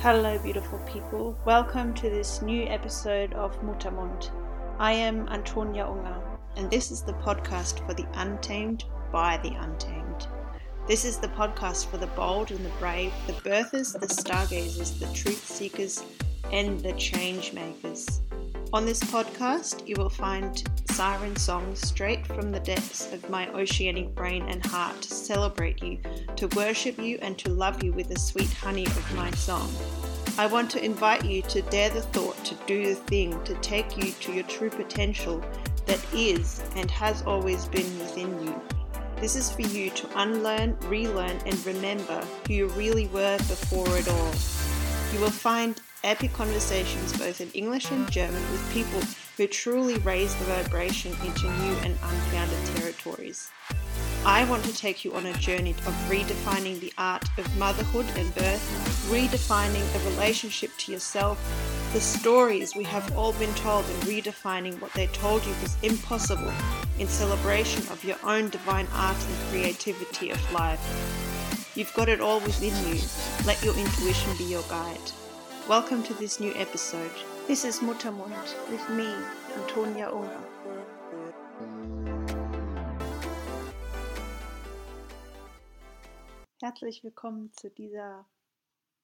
Hello, beautiful people. Welcome to this new episode of Mutamund. I am Antonia Unger, and this is the podcast for the untamed by the untamed. This is the podcast for the bold and the brave, the birthers, the stargazers, the truth seekers, and the change makers. On this podcast, you will find siren song straight from the depths of my oceanic brain and heart to celebrate you, to worship you, and to love you with the sweet honey of my song. I want to invite you to dare the thought, to do the thing, to take you to your true potential that is and has always been within you. This is for you to unlearn, relearn, and remember who you really were before it all. You will find epic conversations both in English and German with people who truly raise the vibration into new and unfounded territories. I want to take you on a journey of redefining the art of motherhood and birth, redefining the relationship to yourself, the stories we have all been told, and redefining what they told you was impossible in celebration of your own divine art and creativity of life. You've got it all within you. Let your intuition be your guide. Welcome to this new episode. This is Muttermund with me, Antonia Unger. Herzlich willkommen zu dieser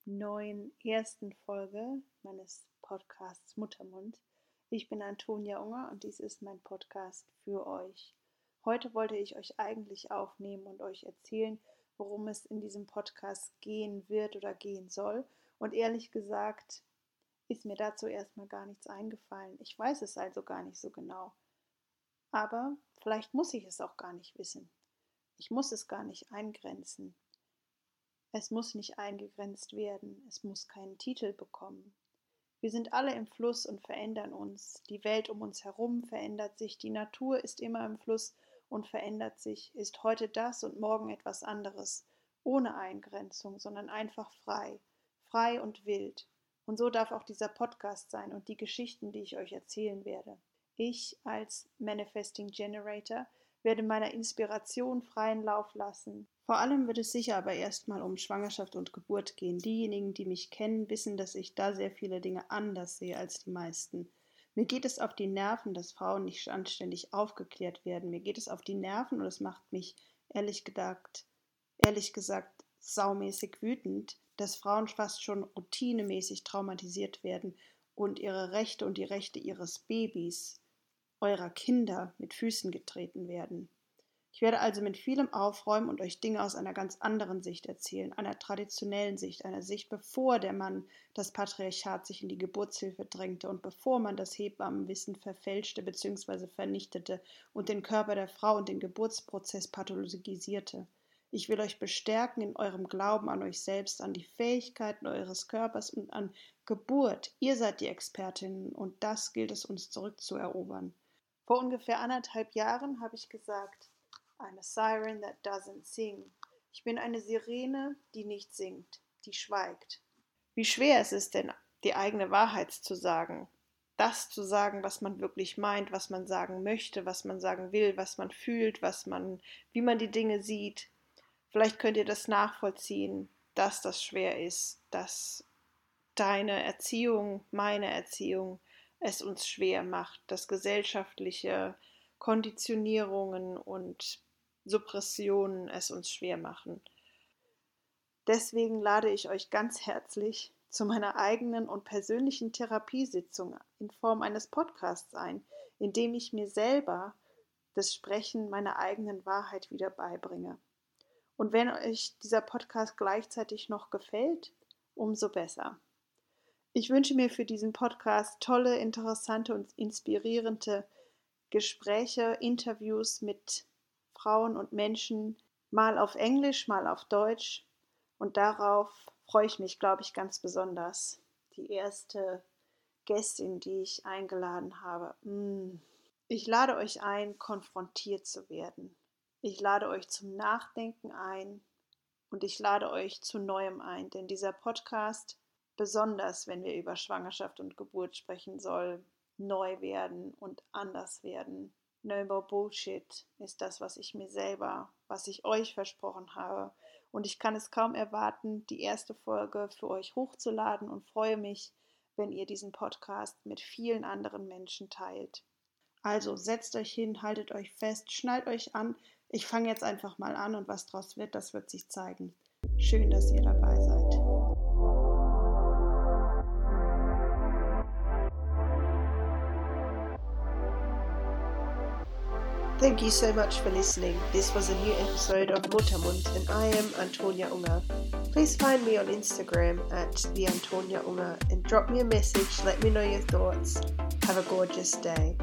neuen ersten Folge meines Podcasts Muttermund. Ich bin Antonia Unger und dies ist mein Podcast für euch. Heute wollte ich euch eigentlich aufnehmen und euch erzählen, worum es in diesem Podcast gehen wird oder gehen soll und ehrlich gesagt ist mir dazu erstmal gar nichts eingefallen. Ich weiß es also gar nicht so genau. Aber vielleicht muss ich es auch gar nicht wissen. Ich muss es gar nicht eingrenzen. Es muss nicht eingegrenzt werden. Es muss keinen Titel bekommen. Wir sind alle im Fluss und verändern uns. Die Welt um uns herum verändert sich. Die Natur ist immer im Fluss und verändert sich, ist heute das und morgen etwas anderes, ohne Eingrenzung, sondern einfach frei frei und wild. Und so darf auch dieser Podcast sein und die Geschichten, die ich euch erzählen werde. Ich als Manifesting Generator werde meiner Inspiration freien Lauf lassen. Vor allem wird es sicher aber erstmal um Schwangerschaft und Geburt gehen. Diejenigen, die mich kennen, wissen, dass ich da sehr viele Dinge anders sehe als die meisten. Mir geht es auf die Nerven, dass Frauen nicht anständig aufgeklärt werden. Mir geht es auf die Nerven und es macht mich ehrlich gesagt, ehrlich gesagt saumäßig wütend, dass Frauen fast schon routinemäßig traumatisiert werden und ihre Rechte und die Rechte ihres Babys, eurer Kinder mit Füßen getreten werden. Ich werde also mit vielem aufräumen und euch Dinge aus einer ganz anderen Sicht erzählen, einer traditionellen Sicht, einer Sicht, bevor der Mann das Patriarchat sich in die Geburtshilfe drängte und bevor man das Hebammenwissen verfälschte bzw. vernichtete und den Körper der Frau und den Geburtsprozess pathologisierte. Ich will euch bestärken in eurem Glauben an euch selbst, an die Fähigkeiten eures Körpers und an Geburt. Ihr seid die Expertinnen und das gilt es uns zurückzuerobern. Vor ungefähr anderthalb Jahren habe ich gesagt, I'm a siren that doesn't sing. Ich bin eine Sirene, die nicht singt, die schweigt. Wie schwer ist es denn, die eigene Wahrheit zu sagen, das zu sagen, was man wirklich meint, was man sagen möchte, was man sagen will, was man fühlt, was man, wie man die Dinge sieht, Vielleicht könnt ihr das nachvollziehen, dass das schwer ist, dass deine Erziehung, meine Erziehung es uns schwer macht, dass gesellschaftliche Konditionierungen und Suppressionen es uns schwer machen. Deswegen lade ich euch ganz herzlich zu meiner eigenen und persönlichen Therapiesitzung in Form eines Podcasts ein, in dem ich mir selber das Sprechen meiner eigenen Wahrheit wieder beibringe. Und wenn euch dieser Podcast gleichzeitig noch gefällt, umso besser. Ich wünsche mir für diesen Podcast tolle, interessante und inspirierende Gespräche, Interviews mit Frauen und Menschen, mal auf Englisch, mal auf Deutsch. Und darauf freue ich mich, glaube ich, ganz besonders. Die erste Gästin, die ich eingeladen habe. Mm. Ich lade euch ein, konfrontiert zu werden. Ich lade euch zum Nachdenken ein und ich lade euch zu Neuem ein, denn dieser Podcast, besonders wenn wir über Schwangerschaft und Geburt sprechen, soll neu werden und anders werden. No more Bullshit ist das, was ich mir selber, was ich euch versprochen habe und ich kann es kaum erwarten, die erste Folge für euch hochzuladen und freue mich, wenn ihr diesen Podcast mit vielen anderen Menschen teilt. Also setzt euch hin, haltet euch fest, schnallt euch an. Ich fange jetzt einfach mal an und was draus wird, das wird sich zeigen. Schön, dass ihr dabei seid. Thank you so much for listening. This was a new episode of Muttermund, and I am Antonia Unger. Please find me on Instagram at the Antonia Unger and drop me a message. Let me know your thoughts. Have a gorgeous day.